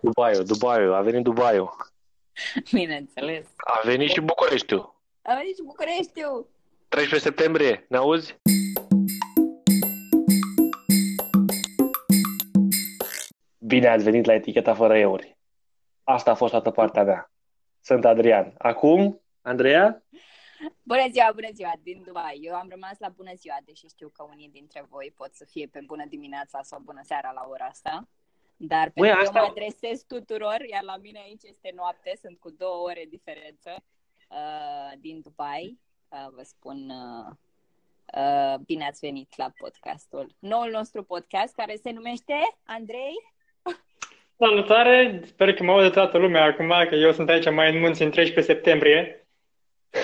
Dubaiul, Dubaiul, a venit Dubaiul. Bineînțeles. A venit și Bucureștiul. A venit și Bucureștiul. 13 septembrie, ne auzi? Bine ați venit la eticheta fără euri. Asta a fost toată partea mea. Sunt Adrian. Acum, Andreea? Bună ziua, bună ziua, din Dubai. Eu am rămas la bună ziua, deși știu că unii dintre voi pot să fie pe bună dimineața sau bună seara la ora asta. Dar pentru că asta... eu mă adresez tuturor, iar la mine aici este noapte, sunt cu două ore diferență uh, din Dubai. Uh, vă spun uh, uh, bine ați venit la podcastul. Noul nostru podcast care se numește Andrei? Salutare! Sper că mă aude toată lumea acum, că eu sunt aici mai în munți în 13 septembrie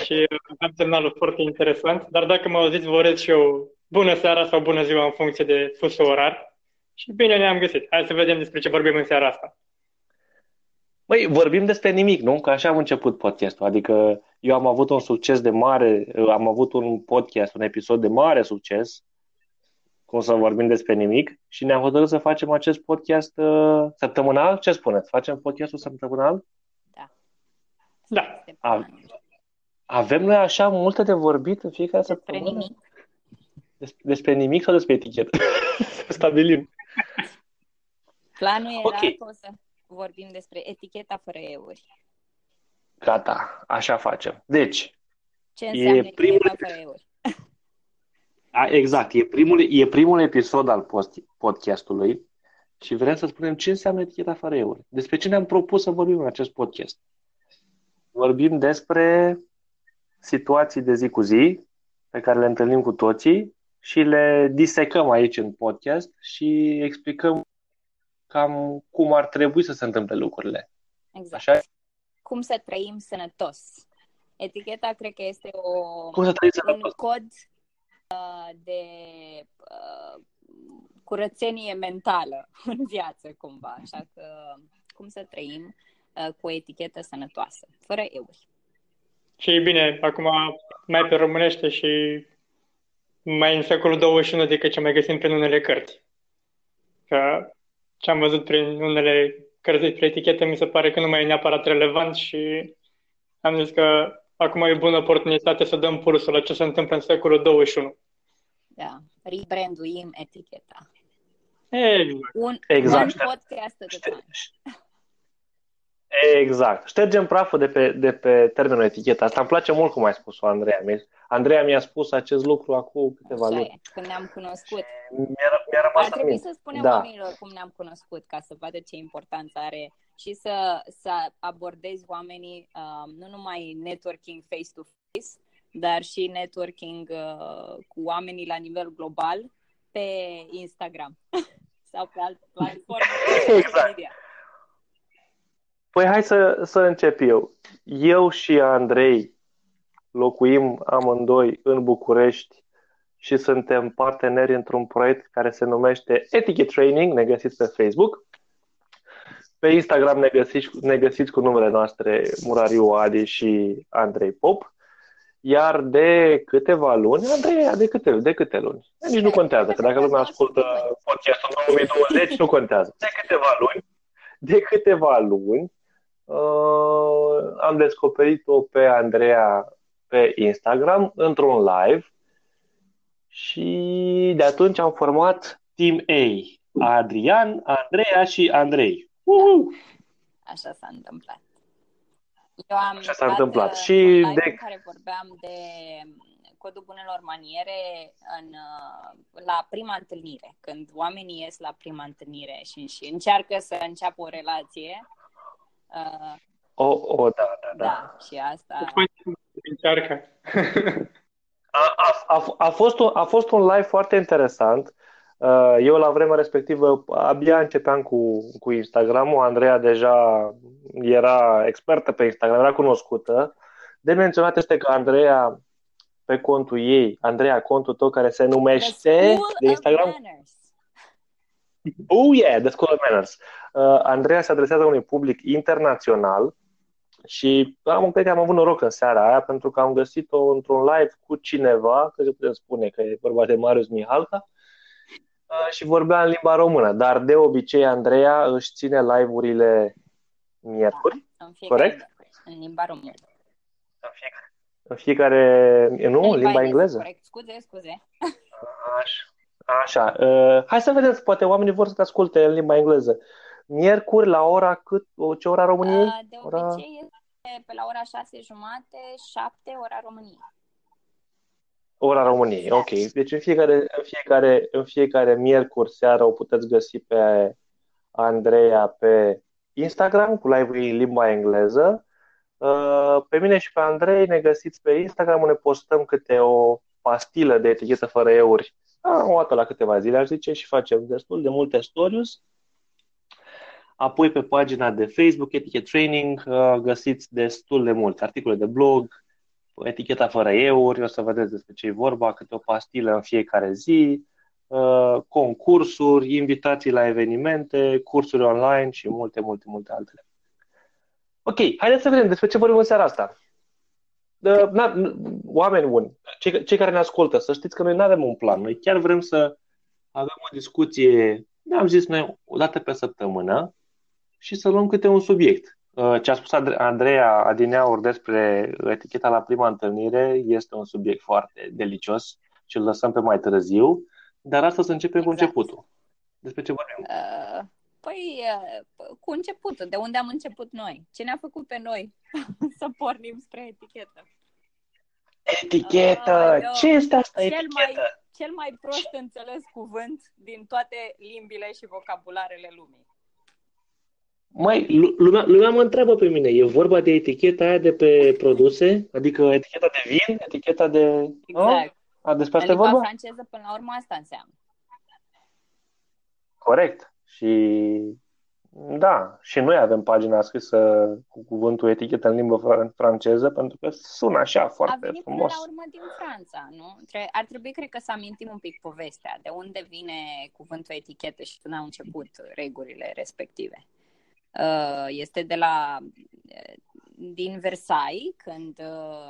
și am semnalul foarte interesant. Dar dacă mă auziți, vă urez și eu bună seara sau bună ziua în funcție de fusul orar. Și bine ne-am găsit. Hai să vedem despre ce vorbim în seara asta. Băi, vorbim despre nimic, nu? Că așa am început podcastul. Adică eu am avut un succes de mare, am avut un podcast, un episod de mare succes, cum să vorbim despre nimic, și ne-am hotărât să facem acest podcast uh, săptămânal. Ce spuneți? Facem podcastul săptămânal? Da. Da. A, avem noi așa multe de vorbit în fiecare despre săptămână? Nimic. Despre, despre nimic sau despre etichetă? Stabilim. Planul era Ok. că o să vorbim despre eticheta fără euri. Gata, așa facem. Deci, Ce înseamnă eticheta primul- fără euri? a, exact, e primul, e primul episod al post, podcastului și vrem să spunem ce înseamnă eticheta fără euri. Despre ce ne-am propus să vorbim în acest podcast. Vorbim despre situații de zi cu zi pe care le întâlnim cu toții și le disecăm aici în podcast și explicăm cam cum ar trebui să se întâmple lucrurile. Exact. Așa? Cum să trăim sănătos. Eticheta cred că este o, Cum să trăim un sănătos? cod uh, de uh, curățenie mentală în viață, cumva. Așa că cum să trăim uh, cu o etichetă sănătoasă, fără euri. Și bine, acum mai pe românește și mai în secolul 21 decât ce mai găsim prin unele cărți. Că ce am văzut prin unele cărți despre etichete mi se pare că nu mai e neapărat relevant și am zis că acum e bună oportunitate să dăm pulsul la ce se întâmplă în secolul 21. Da. Rebranduim eticheta. Exact. Un, Exact. un podcast at a time. Exact. Ștergem praful de pe, de pe termenul etichetă. Asta îmi place mult cum ai spus-o, Andreea. Mi- Andreea mi-a spus acest lucru acum câteva Așa luni. e, când ne-am cunoscut. Mi-a, mi-a rămas Ar trebui în să spunem Da. oamenilor cum ne-am cunoscut, ca să vadă ce importanță are și să, să abordezi oamenii um, nu numai networking face-to-face, dar și networking uh, cu oamenii la nivel global pe Instagram sau pe alte platforme. Exact. media. Păi hai să, să încep eu. Eu și Andrei locuim amândoi în București și suntem parteneri într-un proiect care se numește Etiquette Training, ne găsiți pe Facebook. Pe Instagram ne găsiți, ne găsiți cu numele noastre Murariu Adi și Andrei Pop. Iar de câteva luni, Andrei, de câte, de câte luni? Nici nu contează, că dacă lumea ascultă podcastul în 2020, nu contează. De câteva luni, de câteva luni, uh, am descoperit-o pe Andreea pe Instagram într-un live și de atunci am format Team A. Adrian, Andreea și Andrei. Uhu! Așa s-a întâmplat. Eu am Așa s-a intrat, întâmplat. uh, Și în live de- în care vorbeam de codul bunelor maniere în, uh, la prima întâlnire, când oamenii ies la prima întâlnire și, și încearcă să înceapă o relație. Uh, O, o, da, da, da. da, și asta. Încearcă. A, a, a, a, fost un, a fost un live foarte interesant. Uh, Eu la vremea respectivă abia începeam cu, cu Instagram-ul. Andreea deja era expertă pe Instagram, era cunoscută. De menționat este că Andreea pe contul ei, Andreea, contul tău care se The numește School de Instagram of Manners. Oh, yeah, The School of Manners. Uh, Andreea se adresează unui public internațional și am, cred că am avut noroc în seara aia pentru că am găsit-o într-un live cu cineva, cred că putem spune că e vorba de Marius Mihalca, uh, și vorbea în limba română, dar de obicei Andreea își ține live-urile miercuri, da, în corect? În limba română. În fiecare, în fiecare nu, în limba, limba engleză. Corect, scuze, scuze. Așa. Așa. Uh, hai să vedem, poate oamenii vor să te asculte în limba engleză. Miercuri la ora cât? Ce ora României? Uh, de obicei ora... este pe la ora șase jumate, șapte ora României. Ora României, ok. Deci în fiecare, în fiecare, în fiecare miercuri seara o puteți găsi pe Andreea pe Instagram cu live în limba engleză. Uh, pe mine și pe Andrei ne găsiți pe Instagram, ne postăm câte o pastilă de etichetă fără euri o dată la câteva zile, aș zice, și facem destul de multe stories. Apoi pe pagina de Facebook, Etiquette Training, uh, găsiți destul de multe articole de blog, eticheta fără euri, o să vedeți despre ce e vorba, câte o pastilă în fiecare zi, uh, concursuri, invitații la evenimente, cursuri online și multe, multe, multe altele. Ok, haideți să vedem despre ce vorbim în seara asta. De, na, oameni buni, cei, cei care ne ascultă, să știți că noi nu avem un plan. Noi chiar vrem să avem o discuție, ne-am zis noi, o dată pe săptămână și să luăm câte un subiect. Uh, ce a spus Andreea Adineaur despre eticheta la prima întâlnire este un subiect foarte delicios și îl lăsăm pe mai târziu, dar asta să începem exact. cu începutul. Despre ce vorbim? Uh, păi, uh, cu începutul, de unde am început noi. Ce ne-a făcut pe noi să pornim spre etichetă? Etichetă! Uh, Ce este asta, cel etichetă? Mai, cel mai prost înțeles cuvânt din toate limbile și vocabularele lumii. Mai, lumea, lumea mă întreabă pe mine, e vorba de eticheta aia de pe produse? Adică eticheta de vin, eticheta de... Exact. A, despre asta e vorba? franceză, până la urmă, asta înseamnă. Corect. Și da, și noi avem pagina scrisă cu cuvântul etichetă în limbă franceză pentru că sună așa foarte A venit frumos. la urmă din Franța, nu? Ar trebui, cred că, să amintim un pic povestea, de unde vine cuvântul etichetă și când au început regulile respective. Uh, este de la din Versailles, când uh,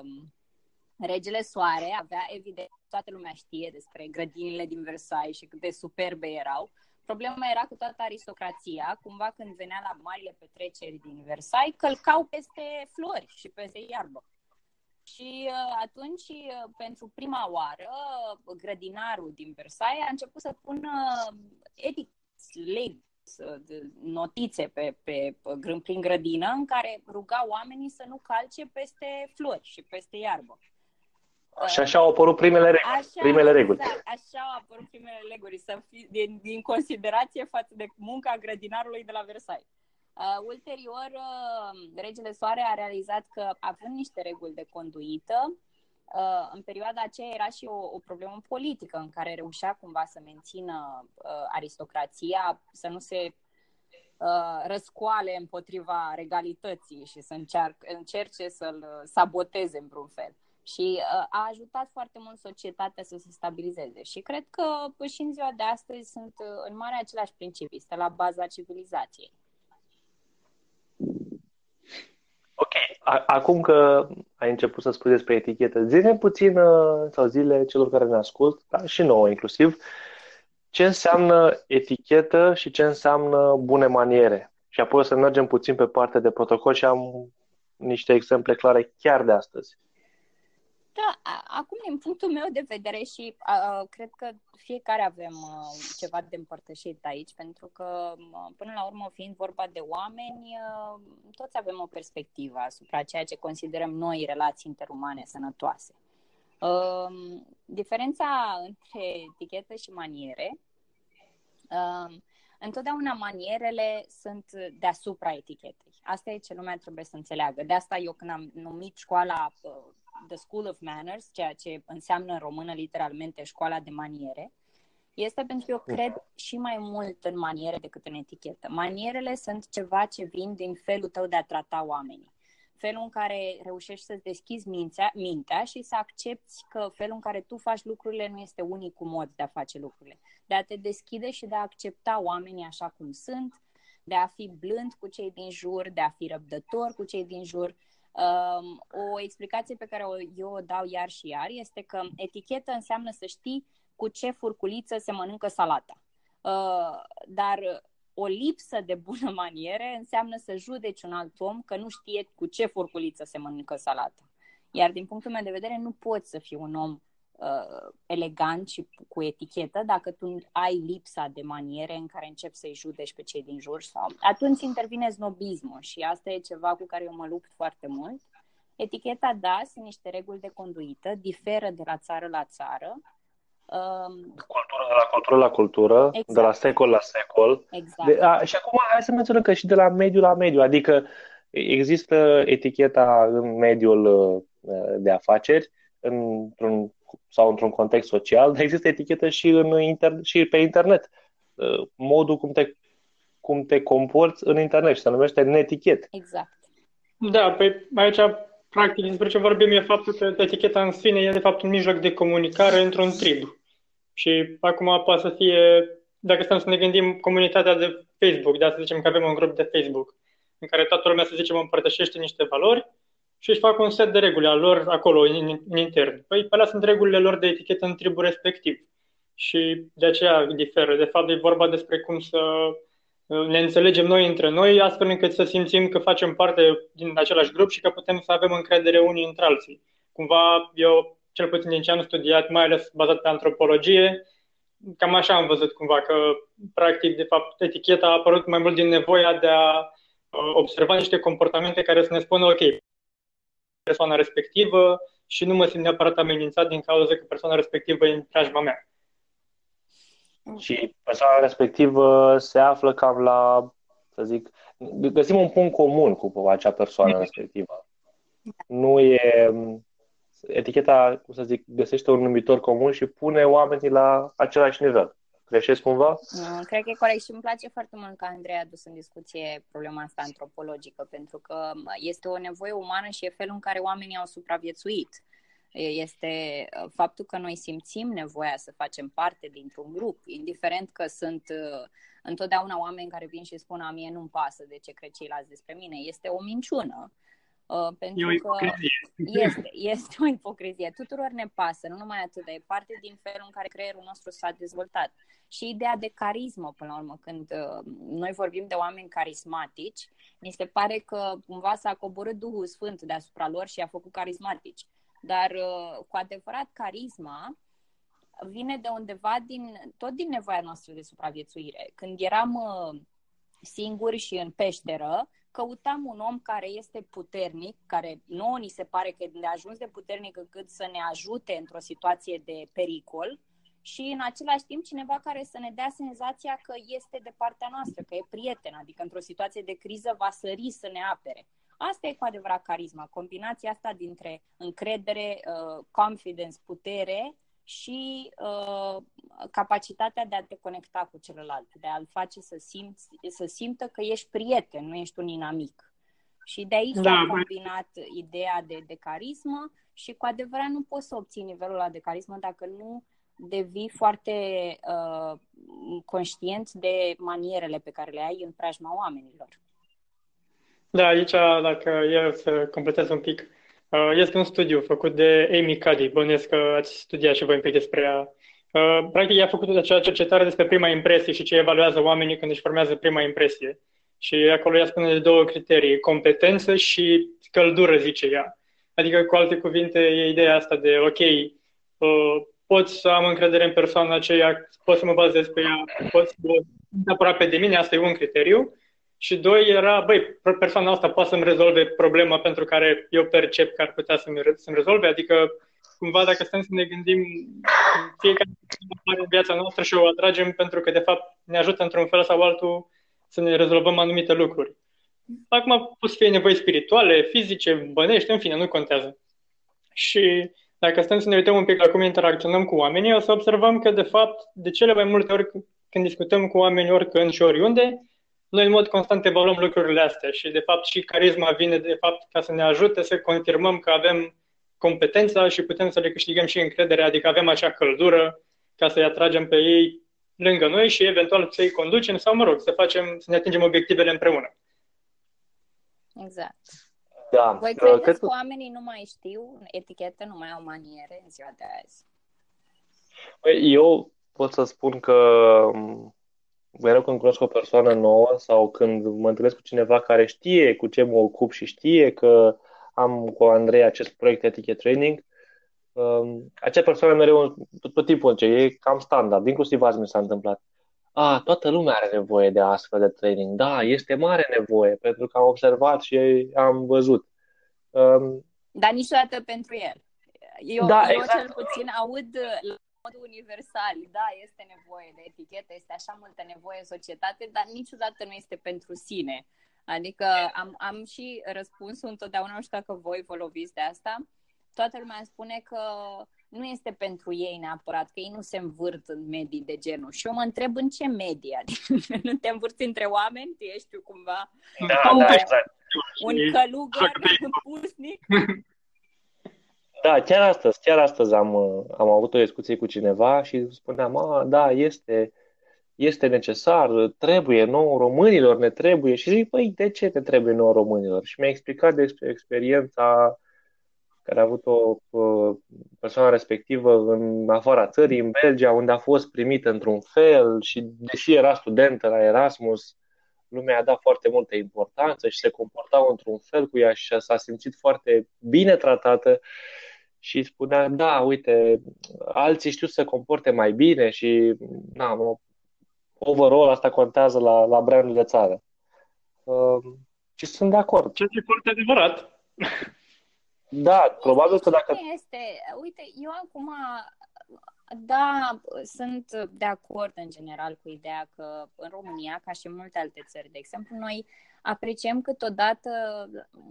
regele Soare avea, evident, toată lumea știe despre grădinile din Versailles și cât de superbe erau, Problema era că toată aristocrația, cumva când venea la marile petreceri din Versailles, călcau peste flori și peste iarbă. Și uh, atunci, uh, pentru prima oară, grădinarul din Versailles a început să pună edicts, legi, notițe pe, pe, pe, prin grădină în care ruga oamenii să nu calce peste flori și peste iarbă. Și așa au apărut primele reguli. Așa, primele reguli. Exact, așa au apărut primele reguli, să fi, din, din considerație față de munca grădinarului de la Versailles. Uh, ulterior, uh, regele Soare a realizat că, având niște reguli de conduită, uh, în perioada aceea era și o, o problemă politică în care reușea cumva să mențină uh, aristocrația, să nu se uh, răscoale împotriva regalității și să încearcă, încerce să-l saboteze în vreun fel și uh, a ajutat foarte mult societatea să se stabilizeze. Și cred că și în ziua de astăzi sunt uh, în mare același principii, stă la baza civilizației. Ok, acum că ai început să spui despre etichetă, zine puțin uh, sau zile celor care ne ascult, da, și nouă inclusiv, ce înseamnă etichetă și ce înseamnă bune maniere. Și apoi o să mergem puțin pe partea de protocol și am niște exemple clare chiar de astăzi. Da, acum, din punctul meu de vedere și uh, cred că fiecare avem uh, ceva de împărtășit aici, pentru că, uh, până la urmă, fiind vorba de oameni, uh, toți avem o perspectivă asupra ceea ce considerăm noi relații interumane sănătoase. Uh, diferența între etichetă și maniere uh, întotdeauna manierele sunt deasupra etichetei. Asta e ce lumea trebuie să înțeleagă. De asta eu când am numit școala uh, The School of Manners, ceea ce înseamnă în română literalmente școala de maniere, este pentru că eu cred și mai mult în maniere decât în etichetă. Manierele sunt ceva ce vin din felul tău de a trata oamenii. Felul în care reușești să-ți deschizi mintea, mintea și să accepti că felul în care tu faci lucrurile nu este unicul mod de a face lucrurile. De a te deschide și de a accepta oamenii așa cum sunt, de a fi blând cu cei din jur, de a fi răbdător cu cei din jur Um, o explicație pe care eu o dau iar și iar este că etichetă înseamnă să știi cu ce furculiță se mănâncă salata. uh, dar o lipsă de bună maniere înseamnă să judeci un alt om că nu știe cu ce furculiță se mănâncă salată. Iar din punctul meu de vedere nu poți să fii un om uh, elegant și cu etichetă dacă tu ai lipsa de maniere în care începi să-i judeci pe cei din jur sau atunci intervine snobismul și asta e ceva cu care eu mă lupt foarte mult. Eticheta, da, sunt niște reguli de conduită, diferă de la țară la țară, Um, cultură de la cultură la cultură, exact. de la secol la secol. Exact. De, a, și acum hai să menționăm că și de la mediu la mediu, adică există eticheta în mediul uh, de afaceri, într-un, sau într-un context social, dar există etichetă și, în inter, și pe internet. Uh, modul cum te, cum te comporți în internet și se numește netichet. Exact. Da, pe aici practic despre ce vorbim e faptul că eticheta în sine e de fapt un mijloc de comunicare într-un trib. Și acum poate să fie, dacă stăm să ne gândim, comunitatea de Facebook, da, să zicem că avem un grup de Facebook în care toată lumea, să zicem, împărtășește niște valori și își fac un set de reguli al lor acolo, în, în intern. Păi, pe alea sunt regulile lor de etichetă în tribul respectiv. Și de aceea diferă. De fapt, e vorba despre cum să ne înțelegem noi între noi, astfel încât să simțim că facem parte din același grup și că putem să avem încredere unii între alții. Cumva, eu, cel puțin din ce am studiat, mai ales bazat pe antropologie, cam așa am văzut cumva că, practic, de fapt, eticheta a apărut mai mult din nevoia de a uh, observa niște comportamente care să ne spună, ok, persoana respectivă și nu mă simt neapărat amenințat din cauza că persoana respectivă e în preajma mea. Și persoana respectivă se află cam la, să zic, găsim un punct comun cu acea persoană respectivă. Nu e eticheta, cum să zic, găsește un numitor comun și pune oamenii la același nivel. Greșesc cumva? Nu, cred că e corect și îmi place foarte mult că Andrei a adus în discuție problema asta antropologică, pentru că este o nevoie umană și e felul în care oamenii au supraviețuit. Este uh, faptul că noi simțim nevoia să facem parte dintr-un grup, indiferent că sunt uh, întotdeauna oameni care vin și spun a mie nu-mi pasă de ce cred ceilalți despre mine. Este o minciună. Uh, pentru e că este, este o ipocrizie. Tuturor ne pasă, nu numai atât, e parte din felul în care creierul nostru s-a dezvoltat. Și ideea de carismă, până la urmă, când uh, noi vorbim de oameni carismatici, mi se pare că cumva s-a coborât Duhul Sfânt deasupra lor și a făcut carismatici. Dar uh, cu adevărat carisma vine de undeva din, tot din nevoia noastră de supraviețuire. Când eram uh, singuri și în peșteră, căutam un om care este puternic, care nouă ni se pare că de ajuns de puternic încât să ne ajute într-o situație de pericol și în același timp cineva care să ne dea senzația că este de partea noastră, că e prieten, adică într-o situație de criză va sări să ne apere. Asta e cu adevărat carisma, combinația asta dintre încredere, uh, confidence, putere și uh, capacitatea de a te conecta cu celălalt, de a-l face să, simți, să simtă că ești prieten, nu ești un inamic. Și de aici da, a combinat ideea de, de carismă și cu adevărat nu poți să obții nivelul ăla de carismă dacă nu devii foarte uh, conștient de manierele pe care le ai în preajma oamenilor. Da, aici, dacă eu să completez un pic, uh, este un studiu făcut de Amy Cuddy, bănuiesc că ați studiat și voi un pic despre ea. Uh, practic, ea a făcut acea cercetare despre prima impresie și ce evaluează oamenii când își formează prima impresie. Și acolo ea spune de două criterii, competență și căldură, zice ea. Adică, cu alte cuvinte, e ideea asta de, ok, uh, pot să am încredere în persoana aceea, pot să mă bazez pe ea, pot să mă aproape de mine, asta e un criteriu. Și doi era, băi, persoana asta poate să-mi rezolve problema pentru care eu percep că ar putea să-mi, să-mi rezolve, adică cumva dacă stăm să ne gândim fiecare în viața noastră și o atragem pentru că de fapt ne ajută într-un fel sau altul să ne rezolvăm anumite lucruri. Acum pot să fie nevoi spirituale, fizice, bănești, în fine, nu contează. Și dacă stăm să ne uităm un pic la cum interacționăm cu oamenii, o să observăm că, de fapt, de cele mai multe ori când discutăm cu oameni oricând și oriunde, noi în mod constant evaluăm lucrurile astea și de fapt și carisma vine de fapt ca să ne ajute să confirmăm că avem competența și putem să le câștigăm și încrederea, adică avem acea căldură ca să-i atragem pe ei lângă noi și eventual să-i conducem sau, mă rog, să facem, să ne atingem obiectivele împreună. Exact. Da. Voi credeți Cred că oamenii nu mai știu etichete, nu mai au maniere în ziua de azi? Eu pot să spun că mereu când cunosc o persoană nouă sau când mă întâlnesc cu cineva care știe cu ce mă ocup și știe că am cu Andrei acest proiect Etiquette Training, um, acea persoană mereu, tot, tot timpul ce e cam standard, inclusiv azi mi s-a întâmplat. A, toată lumea are nevoie de astfel de training. Da, este mare nevoie, pentru că am observat și am văzut. Um, Dar niciodată pentru el. Eu, da, eu exact. cel puțin aud la mod universal, da, este nevoie de etichetă, este așa multă nevoie în societate, dar niciodată nu este pentru sine. Adică am, am și răspunsul întotdeauna, nu știu dacă voi vă loviți de asta, toată lumea spune că nu este pentru ei neapărat, că ei nu se învârt în medii de genul. Și eu mă întreb în ce medie, adică nu te învârți între oameni, tu ești cumva da, un, da, exact. un călugăr pusnic. Da, chiar astăzi, chiar astăzi am, am avut o discuție cu cineva și spuneam, a, da, este, este necesar, trebuie nouă românilor, ne trebuie. Și zic, păi, de ce ne trebuie nouă românilor? Și mi-a explicat despre experiența care a avut-o persoana respectivă în afara țării, în Belgia, unde a fost primită într-un fel și deși era studentă la Erasmus, lumea a dat foarte multă importanță și se comportau într-un fel cu ea și s-a simțit foarte bine tratată și spunea, da, uite, alții știu să se comporte mai bine și, na, overall asta contează la, la brandul de țară. Uh, și sunt de acord. Ce e foarte adevărat. Da, probabil că dacă... Este, uite, eu acum, da, sunt de acord în general cu ideea că în România, ca și în multe alte țări, de exemplu, noi apreciem câteodată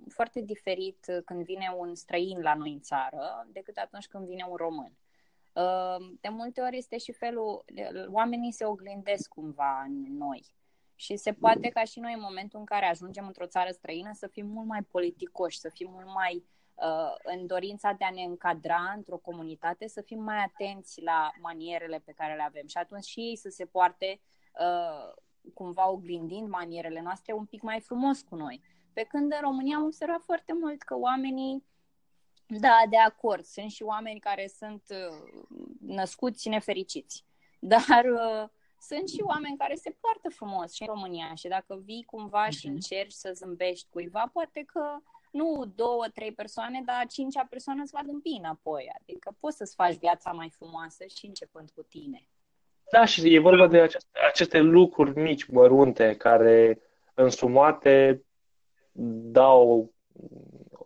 foarte diferit când vine un străin la noi în țară decât atunci când vine un român. De multe ori este și felul, oamenii se oglindesc cumva în noi. Și se poate ca și noi în momentul în care ajungem într-o țară străină să fim mult mai politicoși, să fim mult mai uh, în dorința de a ne încadra într-o comunitate, să fim mai atenți la manierele pe care le avem și atunci și ei să se poarte uh, cumva oglindind manierele noastre un pic mai frumos cu noi. Pe când în România am observat foarte mult că oamenii, da, de acord, sunt și oameni care sunt uh, născuți nefericiți, dar uh, sunt și oameni care se poartă frumos și în România și dacă vii cumva și mhm. încerci să zâmbești cuiva, poate că nu două, trei persoane, dar cincea persoană îți va zâmbi înapoi. Adică poți să-ți faci viața mai frumoasă și începând cu tine. Da, și e vorba de aceste, aceste lucruri mici, mărunte, care însumate dau,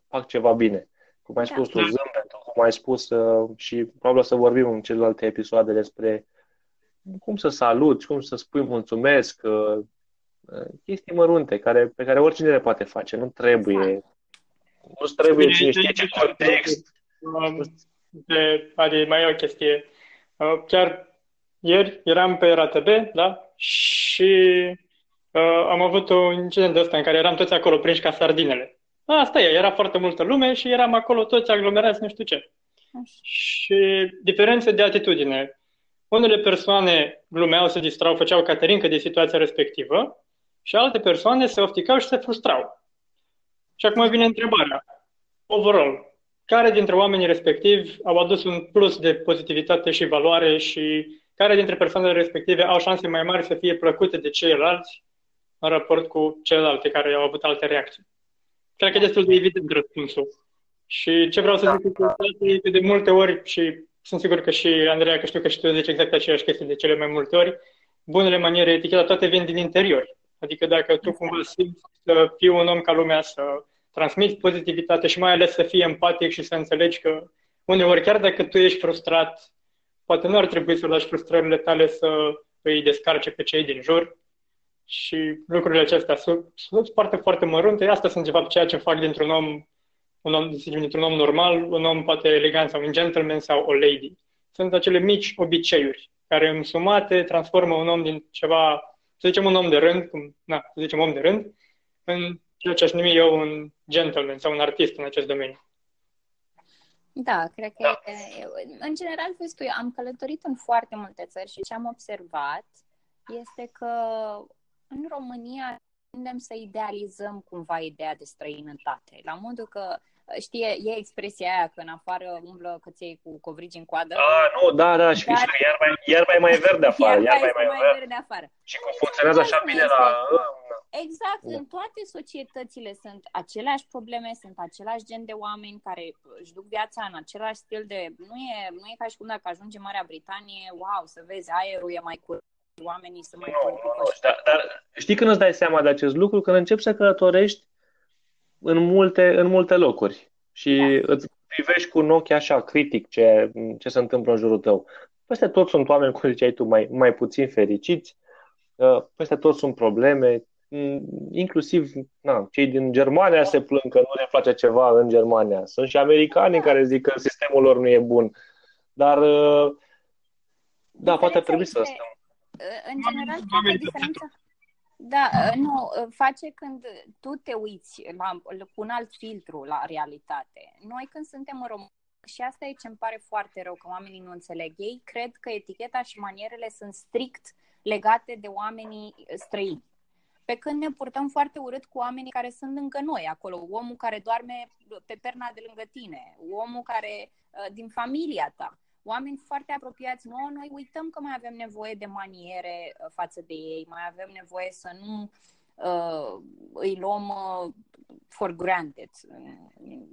fac ceva bine. Cum ai da. spus tu, zâmbetul, cum ai spus uh, și probabil o să vorbim în celelalte episoade despre cum să saluți, cum să spui mulțumesc, uh, uh, chestii mărunte care, pe care oricine le poate face. Nu trebuie, exact. nu trebuie cine știe ce context. De, de, mai e o chestie. Chiar ieri eram pe RATB, da? Și uh, am avut un incident de ăsta în care eram toți acolo prinși ca sardinele. Asta e, era foarte multă lume și eram acolo toți aglomerați, nu știu ce. Așa. Și diferențe de atitudine. Unele persoane glumeau, se distrau, făceau caterincă de situația respectivă și alte persoane se ofticau și se frustrau. Și acum vine întrebarea. Overall, care dintre oamenii respectivi au adus un plus de pozitivitate și valoare și care dintre persoanele respective au șanse mai mari să fie plăcute de ceilalți în raport cu celelalte care au avut alte reacții. Cred că e destul de evident răspunsul. Și ce vreau să zic da. e că de multe ori, și sunt sigur că și Andreea, că știu că și tu zici exact aceeași chestie de cele mai multe ori, bunele maniere eticheta toate vin din interior. Adică dacă tu cumva simți să fii un om ca lumea, să transmiți pozitivitate și mai ales să fii empatic și să înțelegi că uneori, chiar dacă tu ești frustrat poate nu ar trebui să lași frustrările tale să îi descarce pe cei din jur și lucrurile acestea sunt, sunt foarte, foarte mărunte. Asta sunt, de fapt, ceea ce fac dintr-un om, un om, dintr-un om normal, un om poate elegant sau un gentleman sau o lady. Sunt acele mici obiceiuri care însumate transformă un om din ceva, să zicem un om de rând, cum, na, să zicem om de rând, în ceea ce aș numi eu un gentleman sau un artist în acest domeniu. Da, cred că, da. în general, vezi tu, am călătorit în foarte multe țări și ce am observat este că în România tindem să idealizăm cumva ideea de străinătate, la modul că Știi, e expresia aia că în afară umblă căței cu covrigi în coadă. Ah, nu, da, da, și, Dar... și iar, mai, iar mai mai verde afară. Iar, iar mai, mai, mai verde afară. Și cum funcționează așa bine la... Exact, da. în toate societățile sunt aceleași probleme, sunt același gen de oameni care își duc viața în același stil de... Nu e, nu e ca și cum dacă ajunge în Marea Britanie, wow, să vezi, aerul e mai curat oamenii sunt mai no, no, dar, dar știi când îți dai seama de acest lucru? Când începi să călătorești în multe, în multe locuri și da. îți privești cu un ochi așa critic ce, ce se întâmplă în jurul tău. Peste tot sunt oameni, cum ziceai tu, mai, mai puțin fericiți, uh, peste tot sunt probleme, mm, inclusiv na, cei din Germania se plâng că nu le place ceva în Germania. Sunt și americani da. care zic că sistemul lor nu e bun. Dar, uh, da, poate trebui să stăm. În general, diferența, da, ă, nu, ă, face când tu te uiți la, cu un alt filtru la realitate. Noi când suntem în România, și asta e ce îmi pare foarte rău, că oamenii nu înțeleg. Ei cred că eticheta și manierele sunt strict legate de oamenii străini. Pe când ne purtăm foarte urât cu oamenii care sunt lângă noi acolo, omul care doarme pe perna de lângă tine, omul care ă, din familia ta oameni foarte apropiați nouă, noi uităm că mai avem nevoie de maniere uh, față de ei, mai avem nevoie să nu uh, îi luăm uh, for granted.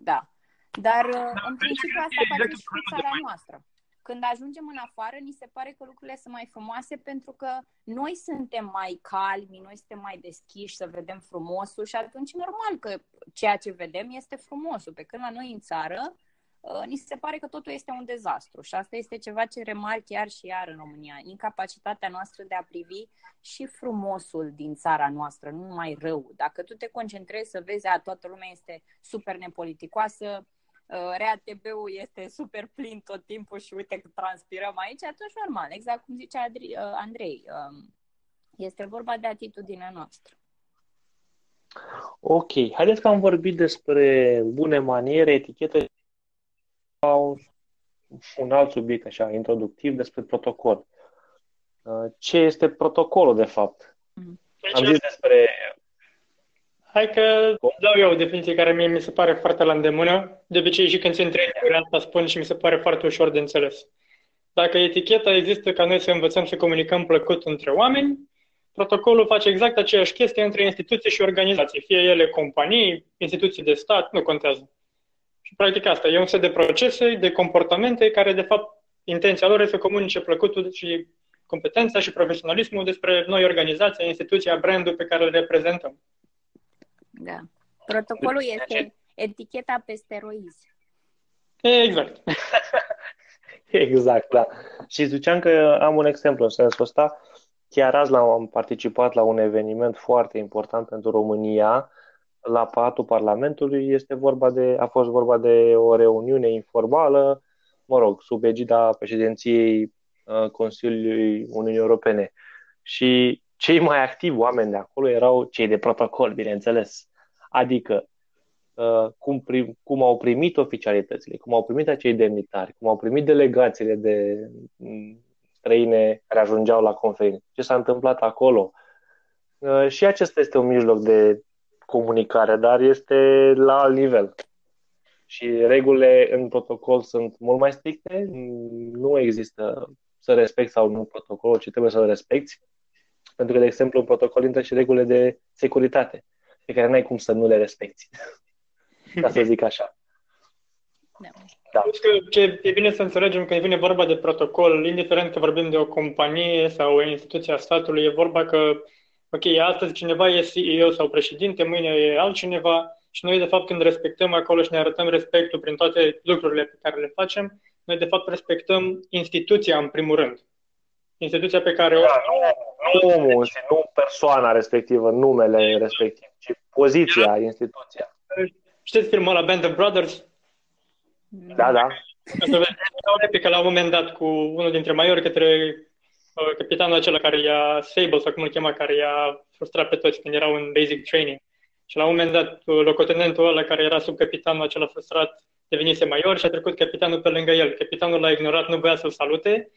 Da. Dar, uh, în principiu, asta face și cu țara noastră. Când ajungem în afară, ni se pare că lucrurile sunt mai frumoase pentru că noi suntem mai calmi, noi suntem mai deschiși să vedem frumosul și atunci normal că ceea ce vedem este frumosul. Pe când la noi în țară, Uh, ni se pare că totul este un dezastru și asta este ceva ce remarc chiar și iar în România. Incapacitatea noastră de a privi și frumosul din țara noastră, nu numai rău. Dacă tu te concentrezi să vezi, a, toată lumea este super nepoliticoasă, uh, RATB-ul este super plin tot timpul și uite că transpirăm aici, atunci normal, exact cum zicea uh, Andrei, um, este vorba de atitudinea noastră. Ok, haideți că am vorbit despre bune maniere, etichete un, un alt subiect așa introductiv despre protocol. Uh, ce este protocolul, de fapt? Deci, Am zis despre... Hai că dau eu o definiție care mie mi se pare foarte la îndemână. De obicei și când se întreb asta spun și mi se pare foarte ușor de înțeles. Dacă eticheta există ca noi să învățăm să comunicăm plăcut între oameni, protocolul face exact aceeași chestie între instituții și organizații, fie ele companii, instituții de stat, nu contează. Și practic asta, e un set de procese, de comportamente care, de fapt, intenția lor este să comunice plăcutul și competența și profesionalismul despre noi organizația, instituția, brandul pe care îl reprezentăm. Da. Protocolul este eticheta pe steroizi. Exact. exact, da. Și ziceam că am un exemplu în sensul ăsta. Chiar azi am participat la un eveniment foarte important pentru România, la Palatul Parlamentului este vorba de, a fost vorba de o reuniune informală, mă rog, sub egida președinției uh, Consiliului Uniunii Europene. Și cei mai activi oameni de acolo erau cei de protocol, bineînțeles. Adică uh, cum, prim, cum au primit oficialitățile, cum au primit acei demnitari, cum au primit delegațiile de mm, străine care ajungeau la conferințe, ce s-a întâmplat acolo. Uh, și acesta este un mijloc de comunicare, dar este la alt nivel. Și regulile în protocol sunt mult mai stricte, nu există să respecti sau nu protocolul, ci trebuie să-l respecti. Pentru că, de exemplu, în protocol intră și regulile de securitate, pe care n-ai cum să nu le respecti. Ca să zic așa. Da. da. Că ce e bine să înțelegem că vine vorba de protocol, indiferent că vorbim de o companie sau o instituție a statului, e vorba că ok, astăzi cineva e CEO sau președinte, mâine e altcineva și noi, de fapt, când respectăm acolo și ne arătăm respectul prin toate lucrurile pe care le facem, noi, de fapt, respectăm instituția, în primul rând. Instituția pe care o... Da, nu, nu omul, și nu persoana respectivă, numele respectiv, ci poziția, instituția. Știți filmul la Band of Brothers? Da, da. Să la un moment dat cu unul dintre maiori către Uh, capitanul acela care i-a, Sable sau cum îl chema, care i-a frustrat pe toți când erau în basic training. Și la un moment dat, uh, locotenentul ăla care era sub capitanul acela frustrat devenise major și a trecut capitanul pe lângă el. Capitanul l-a ignorat, nu voia să-l salute.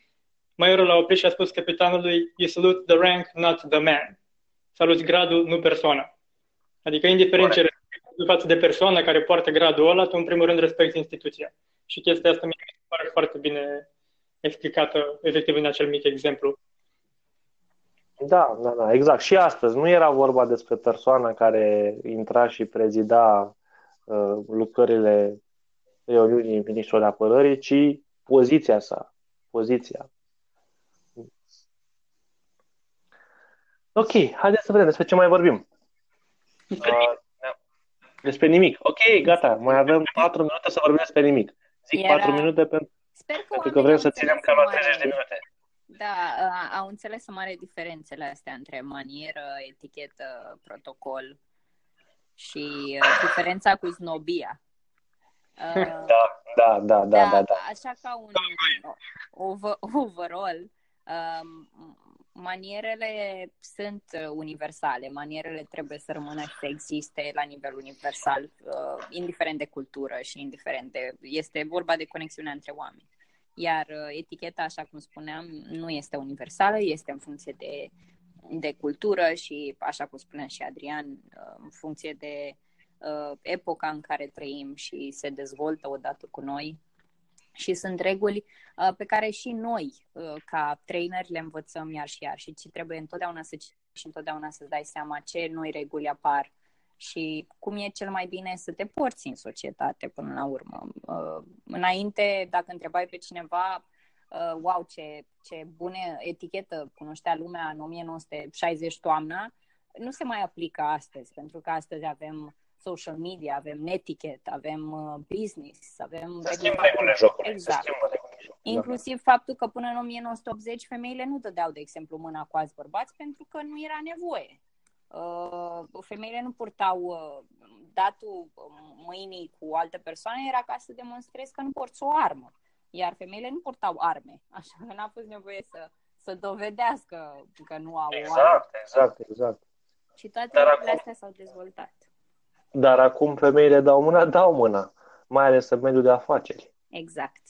Majorul l-a oprit și a spus capitanului, you salute the rank, not the man. Saluți gradul, nu persoana. Adică, indiferent Corect. ce față de persoana care poartă gradul ăla, tu în primul rând respecti instituția. Și chestia asta mi se pare foarte bine explicată, efectiv, în acel mic exemplu. Da, da, da, exact. Și astăzi nu era vorba despre persoana care intra și prezida uh, lucrările reuniunii ministrului apărării, ci poziția sa, poziția. Ok, haideți să vedem despre ce mai vorbim. Uh, despre nimic. Ok, gata, mai avem 4 minute să vorbim despre nimic. Zic Era... 4 minute pentru, Sper că, pentru că vrem să ținem cam la 30 de minute. Da, au înțeles o mare diferențele astea între manieră, etichetă, protocol și uh, diferența cu snobia. Uh, da, da, da, da, da, da. Așa ca un over, overall, um, manierele sunt universale, manierele trebuie să rămână și să existe la nivel universal, uh, indiferent de cultură și indiferent de... Este vorba de conexiunea între oameni. Iar uh, eticheta, așa cum spuneam, nu este universală, este în funcție de, de cultură și, așa cum spunea și Adrian, uh, în funcție de uh, epoca în care trăim și se dezvoltă odată cu noi. Și sunt reguli uh, pe care și noi, uh, ca trainer, le învățăm iar și iar și ci trebuie întotdeauna să și întotdeauna să-ți dai seama ce noi reguli apar și cum e cel mai bine să te porți în societate până la urmă. Uh, înainte, dacă întrebai pe cineva, uh, wow, ce, ce bună etichetă cunoștea lumea în 1960 toamna, nu se mai aplică astăzi, pentru că astăzi avem social media, avem netiquet, avem uh, business, avem... Se schimbă regulile jocului. Exact. Inclusiv da. faptul că până în 1980 femeile nu dădeau, de exemplu, mâna cu alți bărbați pentru că nu era nevoie. Uh, femeile nu purtau uh, datul mâinii cu alte persoane, era ca să demonstrezi că nu porți o armă. Iar femeile nu purtau arme, așa că n-a fost nevoie să, să dovedească că nu au exact, o armă. Exact, exact. Și toate lucrurile acum... astea s-au dezvoltat. Dar acum femeile dau mâna, dau mâna, mai ales în mediul de afaceri. Exact.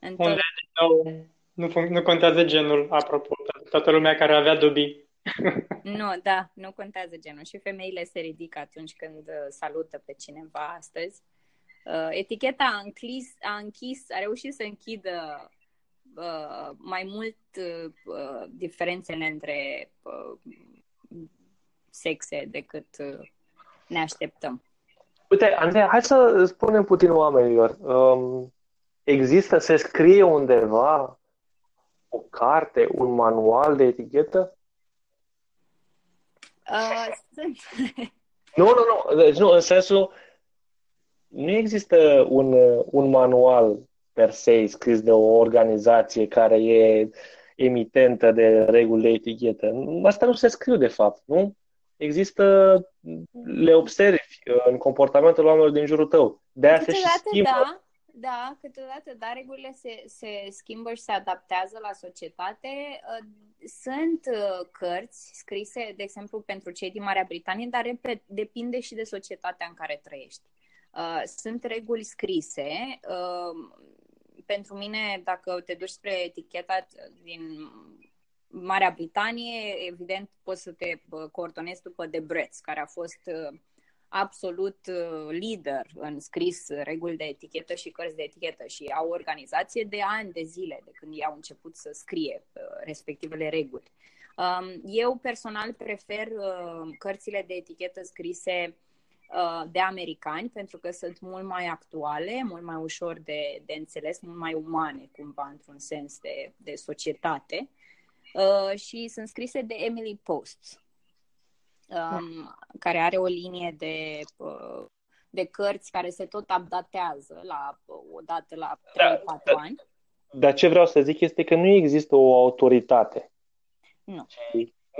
Unde nu, nu, nu contează genul, apropo, toată lumea care avea dubii nu, da, nu contează genul. Și femeile se ridică atunci când uh, salută pe cineva astăzi. Uh, eticheta a închis, a închis, a reușit să închidă uh, mai mult uh, diferențele între uh, sexe decât uh, ne așteptăm. Uite, Andreea, hai să spunem puțin oamenilor. Um, există, se scrie undeva o carte, un manual de etichetă? Uh, sunt. nu, nu, nu. Deci nu, în sensul, nu există un, un manual per se scris de o organizație care e emitentă de reguli de etichetă. Asta nu se scriu, de fapt, nu? Există, le observi în comportamentul oamenilor din jurul tău. De aia se și schimbă. Da, da, câteodată, da, regulile se, se schimbă și se adaptează la societate. Uh, sunt uh, cărți scrise, de exemplu, pentru cei din Marea Britanie, dar repet, depinde și de societatea în care trăiești. Uh, sunt reguli scrise. Pentru mine, dacă te duci spre eticheta din Marea Britanie, evident, poți să te coordonezi după Debreț, care a fost absolut uh, lider în scris reguli de etichetă și cărți de etichetă și au o organizație de ani de zile de când ei au început să scrie uh, respectivele reguli. Um, eu personal prefer uh, cărțile de etichetă scrise de americani pentru că sunt mult mai actuale, mult mai ușor de, de înțeles, mult mai umane cumva într-un sens de, de societate și sunt scrise de Emily Post um, care are o linie de, uh, de cărți care se tot updatează la, o dată la 3-4 da, da, ani. Dar ce vreau să zic este că nu există o autoritate. Nu.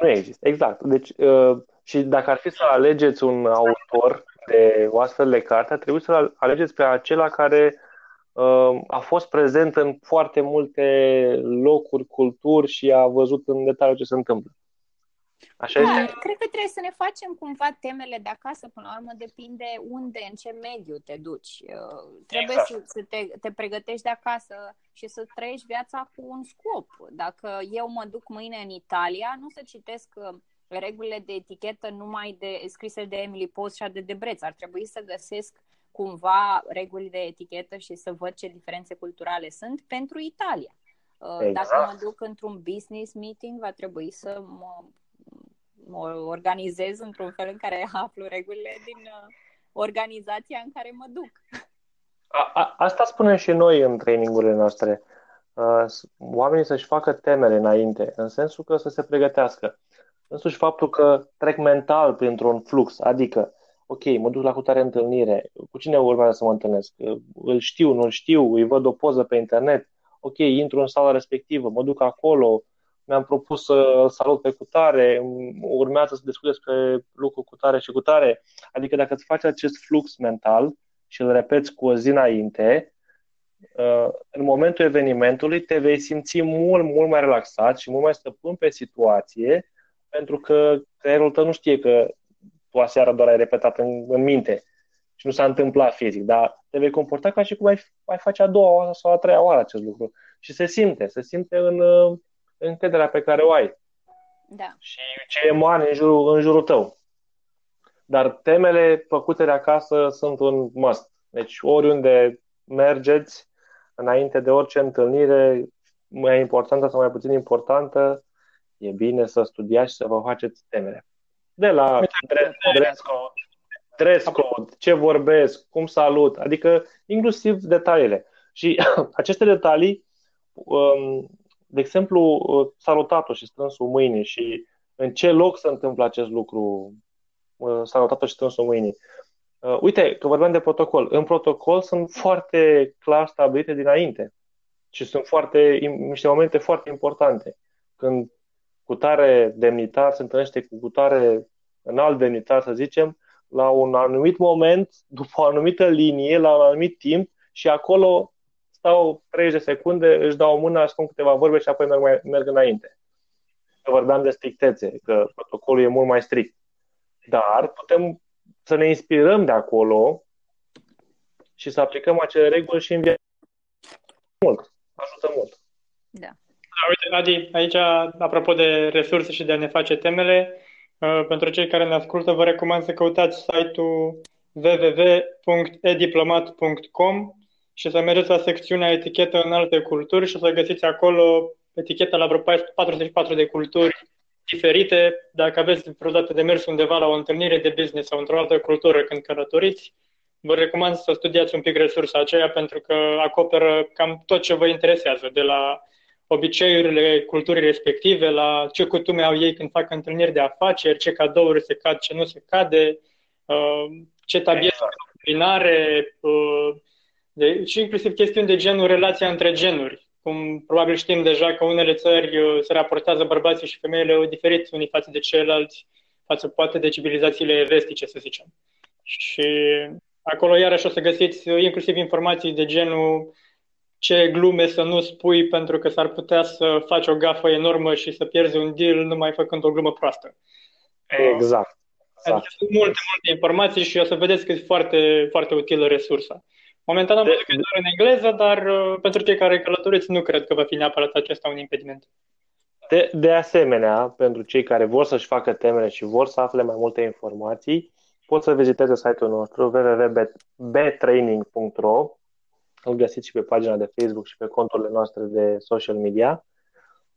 Nu există, exact. Deci, uh, și dacă ar fi să alegeți un autor de o astfel de carte, trebuie să alegeți pe acela care uh, a fost prezent în foarte multe locuri, culturi și a văzut în detaliu ce se întâmplă. Așa da, este? cred că trebuie să ne facem cumva temele de acasă, până la urmă depinde unde, în ce mediu te duci. Uh, trebuie exact. să, să te, te pregătești de acasă și să trăiești viața cu un scop. Dacă eu mă duc mâine în Italia, nu să citesc uh, regulile de etichetă numai de scrise de Emily Post și de Debreț. Ar trebui să găsesc cumva reguli de etichetă și să văd ce diferențe culturale sunt pentru Italia. Uh, exact. Dacă mă duc într-un business meeting, va trebui să mă, mă organizez într-un fel în care aflu regulile din uh, organizația în care mă duc. A, a, asta spunem și noi în trainingurile noastre. Uh, oamenii să-și facă temele înainte, în sensul că să se pregătească. Însuși faptul că trec mental printr-un flux, adică, ok, mă duc la cutare întâlnire, cu cine urmează să mă întâlnesc? Îl știu, nu-l știu, îi văd o poză pe internet, ok, intru în sala respectivă, mă duc acolo, mi-am propus să salut pe cutare, urmează să discut despre lucru cu tare și cu tare. Adică dacă îți faci acest flux mental și îl repeți cu o zi înainte, uh, în momentul evenimentului te vei simți mult, mult mai relaxat și mult mai stăpân pe situație, pentru că creierul tău nu știe că tu aseară doar ai repetat în, în minte și nu s-a întâmplat fizic, dar te vei comporta ca și cum ai, ai face a doua oară sau a treia oară acest lucru. Și se simte, se simte în, uh, încrederea pe care o ai. Da. Și ce emane în jurul, în jurul tău. Dar temele făcute de acasă sunt un must. Deci oriunde mergeți, înainte de orice întâlnire, mai importantă sau mai puțin importantă, e bine să studiați și să vă faceți temele. De la dress code, dress code, ce vorbesc, cum salut, adică inclusiv detaliile. Și aceste detalii um, de exemplu, uh, salutatul și strânsul mâinii și în ce loc se întâmplă acest lucru, uh, salutatul și strânsul mâinii. Uh, uite, că vorbeam de protocol. În protocol sunt foarte clar stabilite dinainte și sunt foarte, niște momente foarte importante. Când cu tare demnitar se întâlnește cu cu tare înalt demnitar, să zicem, la un anumit moment, după o anumită linie, la un anumit timp și acolo stau 30 de secunde, își dau o mână, spun câteva vorbe și apoi merg, mai, merg înainte. Că vorbeam de strictețe, că protocolul e mult mai strict. Dar putem să ne inspirăm de acolo și să aplicăm acele reguli și în viață. Mult. Ajută mult. Da. Da uite, Adi, aici, apropo de resurse și de a ne face temele, uh, pentru cei care ne ascultă, vă recomand să căutați site-ul www.ediplomat.com și să mergeți la secțiunea etichetă în alte culturi și o să găsiți acolo eticheta la vreo 44 de culturi diferite. Dacă aveți vreodată de mers undeva la o întâlnire de business sau într-o altă cultură când călătoriți, vă recomand să studiați un pic resursa aceea pentru că acoperă cam tot ce vă interesează, de la obiceiurile culturii respective, la ce cutume au ei când fac întâlniri de afaceri, ce cadouri se cad, ce nu se cade, uh, ce tabiere exact. culinare, uh, de, și inclusiv chestiuni de genul relația între genuri. Cum probabil știm deja că unele țări uh, se raportează bărbații și femeile diferit unii față de ceilalți, față poate de civilizațiile vestice, să zicem. Și acolo iarăși o să găsiți uh, inclusiv informații de genul ce glume să nu spui pentru că s-ar putea să faci o gafă enormă și să pierzi un deal numai făcând o glumă proastă. Exact. Adică exact. sunt multe, multe informații și o să vedeți că e foarte, foarte utilă resursa. Momentan am văzut că e doar în engleză, dar uh, pentru cei care călătoriți nu cred că va fi neapărat acesta un impediment. De, de asemenea, pentru cei care vor să-și facă temele și vor să afle mai multe informații, pot să viziteze site-ul nostru www.btraining.ro Îl găsiți și pe pagina de Facebook și pe conturile noastre de social media,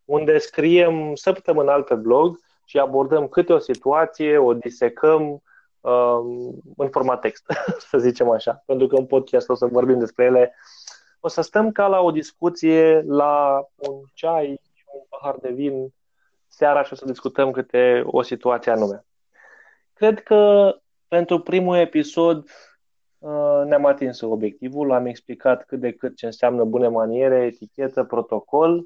unde scriem săptămânal pe blog și abordăm câte o situație, o disecăm, Um, în format text, să zicem așa, pentru că în podcast o să vorbim despre ele. O să stăm ca la o discuție la un ceai și un pahar de vin seara și o să discutăm câte o situație anume. Cred că pentru primul episod uh, ne-am atins obiectivul, am explicat cât de cât ce înseamnă bune maniere, etichetă, protocol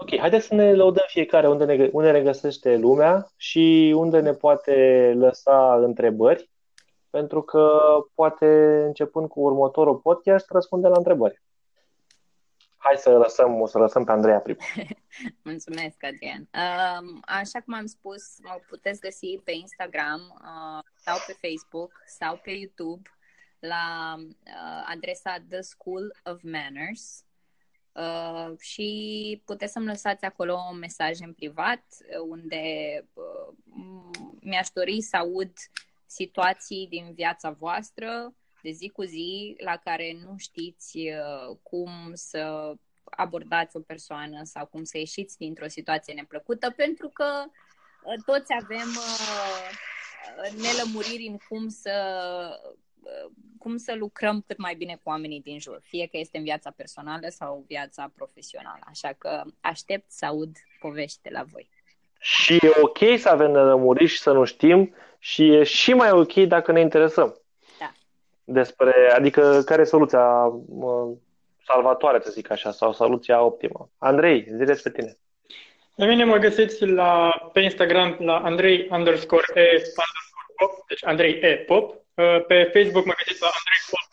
Ok, haideți să ne lăudăm fiecare unde ne, unde ne găsește lumea și unde ne poate lăsa întrebări, pentru că poate începând cu următorul podcast răspunde la întrebări. Hai să lăsăm, o să lăsăm pe Andreea primul. Mulțumesc, Adrian. Așa cum am spus, mă puteți găsi pe Instagram uh, sau pe Facebook sau pe YouTube la uh, adresa The School of Manners Uh, și puteți să-mi lăsați acolo un mesaj în privat unde uh, mi-aș dori să aud situații din viața voastră de zi cu zi la care nu știți uh, cum să abordați o persoană sau cum să ieșiți dintr-o situație neplăcută, pentru că uh, toți avem uh, nelămuriri în cum să cum să lucrăm cât mai bine cu oamenii din jur, fie că este în viața personală sau viața profesională. Așa că aștept să aud povești de la voi. Și e ok să avem nelămuriri și să nu știm și e și mai ok dacă ne interesăm. Da. Despre, adică care e soluția salvatoare, să zic așa, sau soluția optimă. Andrei, zi despre tine. La mine mă găsiți la, pe Instagram la Andrei underscore e underscore pop, deci Andrei e pop. Uh, pe Facebook mă găsiți la Andrei pop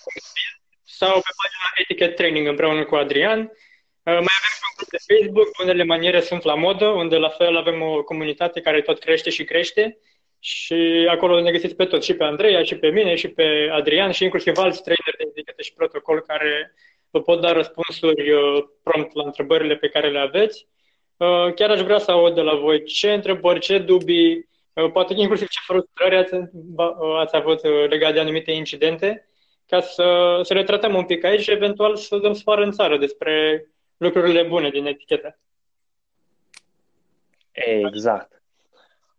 sau pe pagina Etiquette Training împreună cu Adrian. Uh, mai avem un grup de Facebook, unele maniere sunt la modă, unde la fel avem o comunitate care tot crește și crește și acolo ne găsiți pe toți, și pe Andreea, și pe mine, și pe Adrian, și inclusiv alți traineri de etichetă și protocol care vă pot da răspunsuri uh, prompt la întrebările pe care le aveți. Uh, chiar aș vrea să aud de la voi ce întrebări, ce dubii, uh, poate inclusiv ce frustrări ați, ați avut legat de anumite incidente, ca să, să le tratăm un pic aici și eventual să dăm sfoară în țară despre lucrurile bune din etichetă. Exact.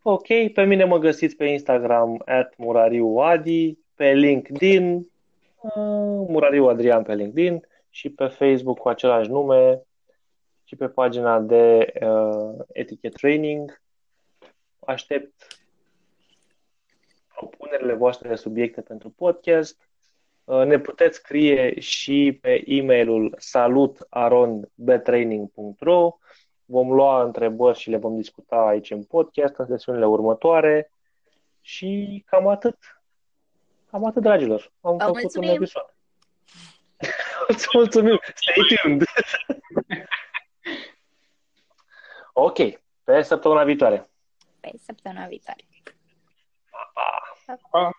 Ok, pe mine mă găsiți pe Instagram at murariuadi, pe LinkedIn, uh, Murariu Adrian pe LinkedIn și pe Facebook cu același nume și pe pagina de uh, etiquette training. Aștept propunerile voastre de subiecte pentru podcast. Uh, ne puteți scrie și pe e-mailul salutarondbetraining.ro Vom lua întrebări și le vom discuta aici în podcast, în sesiunile următoare. Și cam atât. Cam atât, dragilor. Am Vă făcut mulțumim. un episod. Îți mulțumim. Stay tuned. ok. Pe săptămâna viitoare. Pe săptămâna viitoare. Pa, pa. pa. pa.